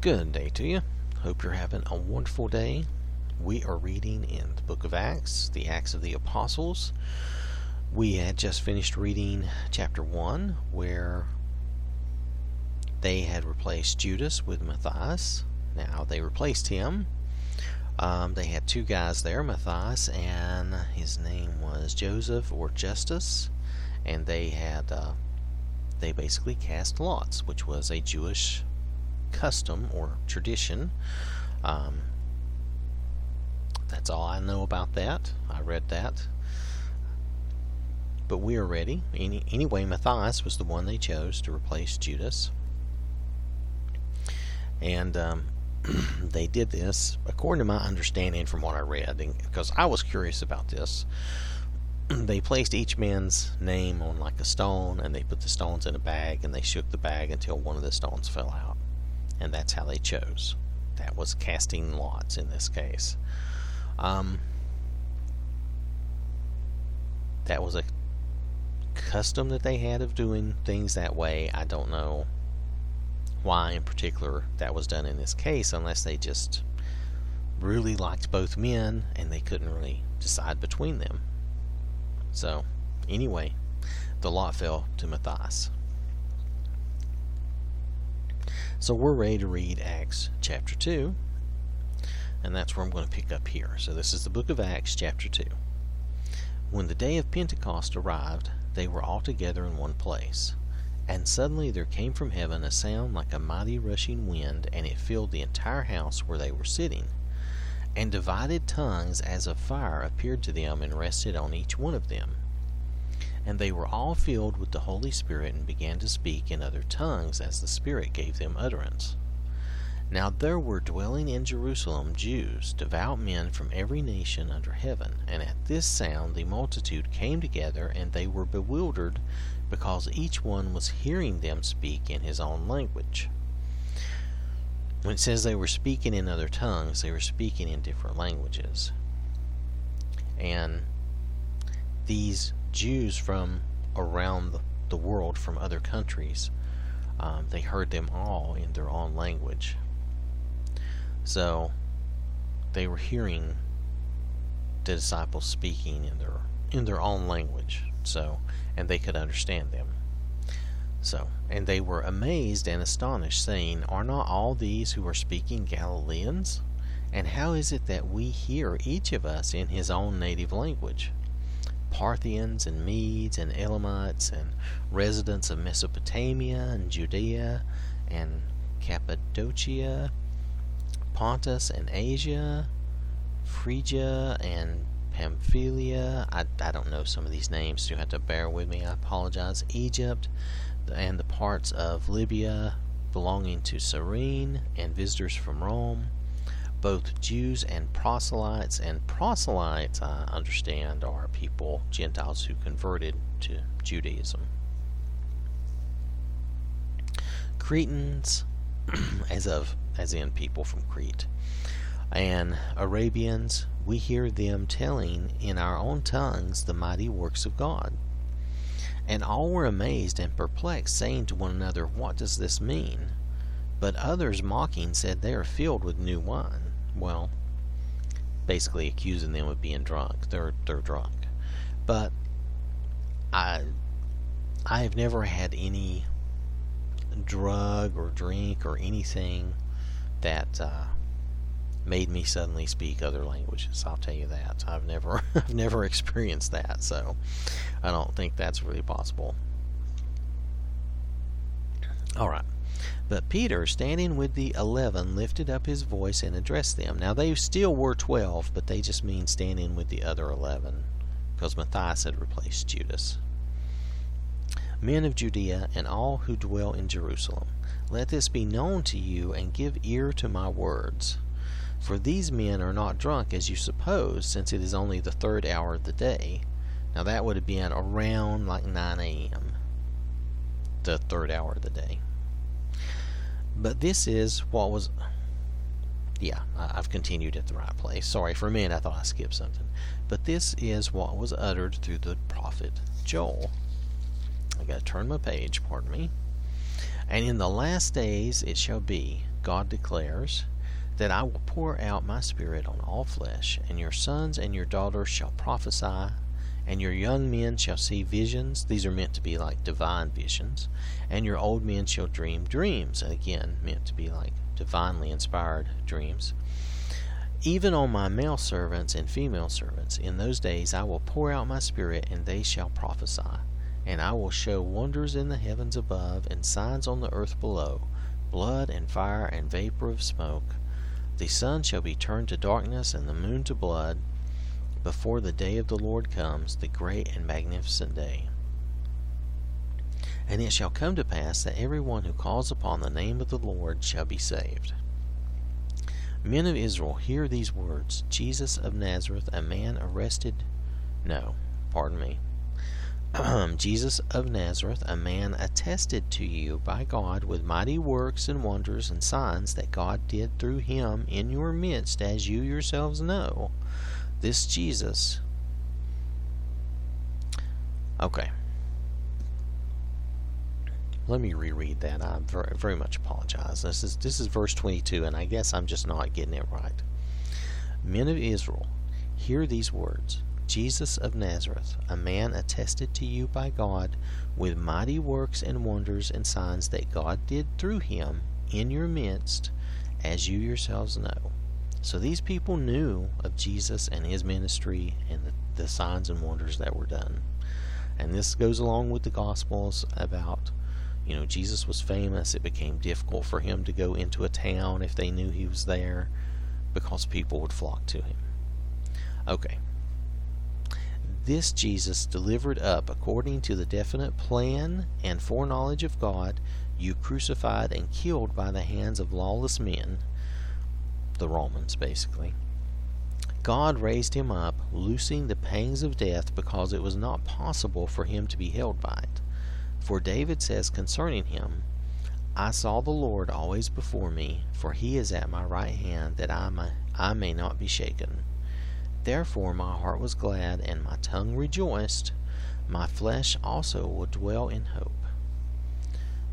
Good day to you. Hope you're having a wonderful day. We are reading in the book of Acts, the Acts of the Apostles. We had just finished reading chapter 1, where they had replaced Judas with Matthias. Now, they replaced him. Um, they had two guys there, Matthias, and his name was Joseph or Justus. And they had, uh, they basically cast lots, which was a Jewish custom or tradition. Um, that's all I know about that. I read that. But we are ready. Any, anyway, Matthias was the one they chose to replace Judas. And um, they did this, according to my understanding from what I read, because I was curious about this. They placed each man's name on like a stone, and they put the stones in a bag, and they shook the bag until one of the stones fell out and that's how they chose. That was casting lots in this case. Um, that was a custom that they had of doing things that way. I don't know why, in particular, that was done in this case, unless they just really liked both men and they couldn't really decide between them. So, anyway, the lot fell to Matthias. So we're ready to read Acts chapter 2, and that's where I'm going to pick up here. So this is the book of Acts chapter 2. When the day of Pentecost arrived, they were all together in one place. And suddenly there came from heaven a sound like a mighty rushing wind, and it filled the entire house where they were sitting. And divided tongues as of fire appeared to them and rested on each one of them. And they were all filled with the Holy Spirit and began to speak in other tongues as the Spirit gave them utterance. Now there were dwelling in Jerusalem Jews, devout men from every nation under heaven. And at this sound the multitude came together, and they were bewildered, because each one was hearing them speak in his own language. When it says they were speaking in other tongues, they were speaking in different languages. And these Jews from around the world, from other countries, um, they heard them all in their own language. So they were hearing the disciples speaking in their in their own language. So and they could understand them. So and they were amazed and astonished, saying, Are not all these who are speaking Galileans? And how is it that we hear each of us in his own native language? Parthians and Medes and Elamites and residents of Mesopotamia and Judea and Cappadocia, Pontus and Asia, Phrygia and Pamphylia. I, I don't know some of these names, so you have to bear with me. I apologize. Egypt and the parts of Libya belonging to Cyrene and visitors from Rome both Jews and proselytes. And proselytes, I understand, are people, Gentiles, who converted to Judaism. Cretans, as of as in people from Crete, and Arabians, we hear them telling in our own tongues the mighty works of God. And all were amazed and perplexed, saying to one another, What does this mean? But others mocking said, They are filled with new wine well, basically accusing them of being drunk. They're they're drunk, but I I have never had any drug or drink or anything that uh, made me suddenly speak other languages. I'll tell you that. I've never I've never experienced that, so I don't think that's really possible. All right. But Peter, standing with the eleven, lifted up his voice and addressed them. Now they still were twelve, but they just mean standing with the other eleven, because Matthias had replaced Judas. Men of Judea and all who dwell in Jerusalem, let this be known to you, and give ear to my words. For these men are not drunk as you suppose, since it is only the third hour of the day. Now that would have been around like 9 a.m., the third hour of the day. But this is what was. Yeah, I've continued at the right place. Sorry, for a minute I thought I skipped something. But this is what was uttered through the prophet Joel. I gotta turn my page, pardon me. And in the last days it shall be God declares, that I will pour out my Spirit on all flesh, and your sons and your daughters shall prophesy, and your young men shall see visions. These are meant to be like divine visions. And your old men shall dream dreams. Again, meant to be like divinely inspired dreams. Even on my male servants and female servants, in those days I will pour out my Spirit, and they shall prophesy. And I will show wonders in the heavens above, and signs on the earth below blood and fire and vapor of smoke. The sun shall be turned to darkness, and the moon to blood, before the day of the Lord comes, the great and magnificent day. And it shall come to pass that every one who calls upon the name of the Lord shall be saved. Men of Israel, hear these words Jesus of Nazareth, a man arrested. No, pardon me. Jesus of Nazareth, a man attested to you by God with mighty works and wonders and signs that God did through him in your midst, as you yourselves know. This Jesus. Okay. Let me reread that. I very, very much apologize. This is this is verse 22, and I guess I'm just not getting it right. Men of Israel, hear these words. Jesus of Nazareth, a man attested to you by God with mighty works and wonders and signs that God did through him in your midst, as you yourselves know. So these people knew of Jesus and his ministry and the, the signs and wonders that were done. And this goes along with the Gospels about, you know, Jesus was famous. It became difficult for him to go into a town if they knew he was there because people would flock to him. Okay, this Jesus delivered up according to the definite plan and foreknowledge of God, you crucified and killed by the hands of lawless men, the Romans basically. God raised him up, loosing the pangs of death because it was not possible for him to be held by it. For David says concerning him, I saw the Lord always before me, for he is at my right hand, that I may, I may not be shaken. Therefore my heart was glad, and my tongue rejoiced. My flesh also will dwell in hope.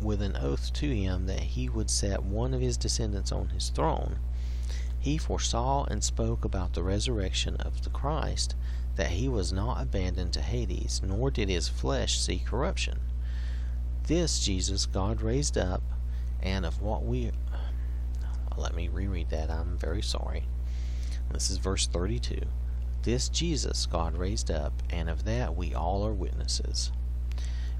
with an oath to him that he would set one of his descendants on his throne, he foresaw and spoke about the resurrection of the Christ, that he was not abandoned to Hades, nor did his flesh see corruption. This Jesus God raised up, and of what we. Let me reread that. I'm very sorry. This is verse 32. This Jesus God raised up, and of that we all are witnesses.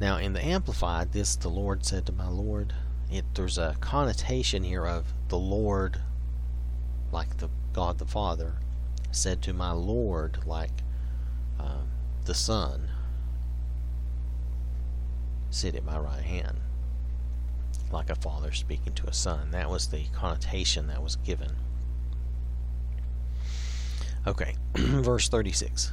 Now, in the Amplified, this the Lord said to my Lord. It there's a connotation here of the Lord, like the God the Father, said to my Lord, like uh, the Son, sit at my right hand, like a father speaking to a son. That was the connotation that was given. Okay, verse 36.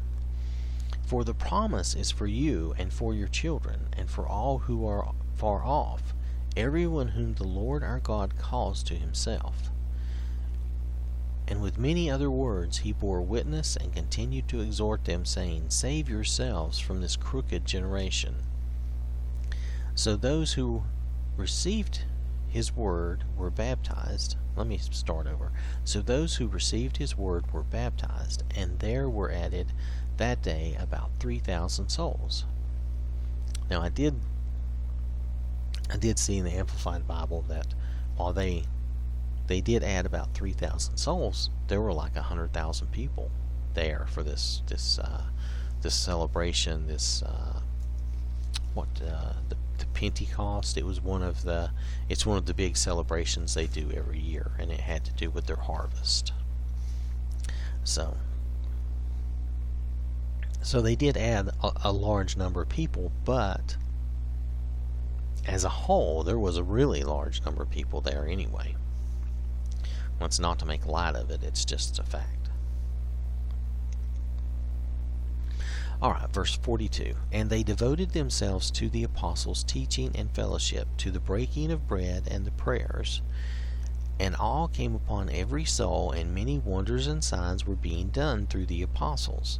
For the promise is for you and for your children, and for all who are far off, everyone whom the Lord our God calls to himself. And with many other words he bore witness and continued to exhort them, saying, Save yourselves from this crooked generation. So those who received his word were baptized. Let me start over. So those who received his word were baptized, and there were added that day about 3,000 souls. Now I did I did see in the Amplified Bible that while they they did add about 3,000 souls, there were like 100,000 people there for this this uh, this celebration, this uh, what uh, the, the Pentecost. It was one of the it's one of the big celebrations they do every year, and it had to do with their harvest. So so they did add a, a large number of people, but as a whole, there was a really large number of people there anyway. Well, it's not to make light of it, it's just a fact. Alright, verse 42. And they devoted themselves to the apostles' teaching and fellowship, to the breaking of bread and the prayers. And all came upon every soul, and many wonders and signs were being done through the apostles.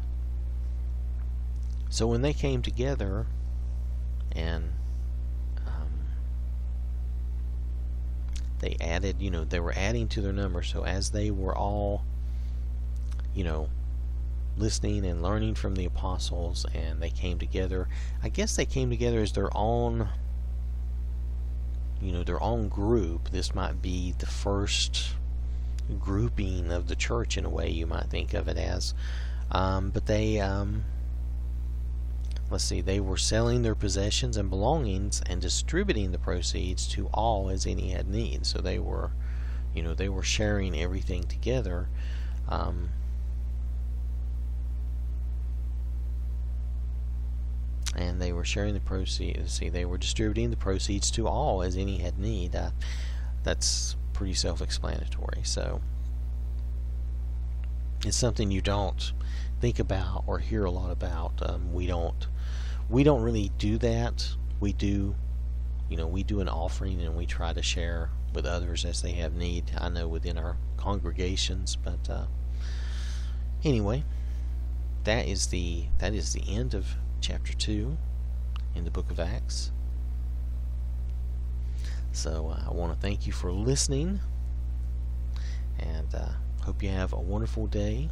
So when they came together and they added, you know, they were adding to their number. So as they were all, you know, listening and learning from the apostles and they came together, I guess they came together as their own, you know, their own group. This might be the first grouping of the church in a way you might think of it as. Um, but they, um, let's see, they were selling their possessions and belongings and distributing the proceeds to all as any had need. So they were, you know, they were sharing everything together. Um, and they were sharing the proceeds. See, they were distributing the proceeds to all as any had need. Uh, that's pretty self-explanatory. So it's something you don't think about or hear a lot about. Um, we don't we don't really do that. We do, you know, we do an offering and we try to share with others as they have need. I know within our congregations, but uh, anyway, that is the that is the end of chapter two in the book of Acts. So uh, I want to thank you for listening, and uh, hope you have a wonderful day.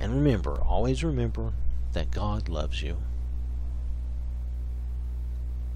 And remember, always remember that God loves you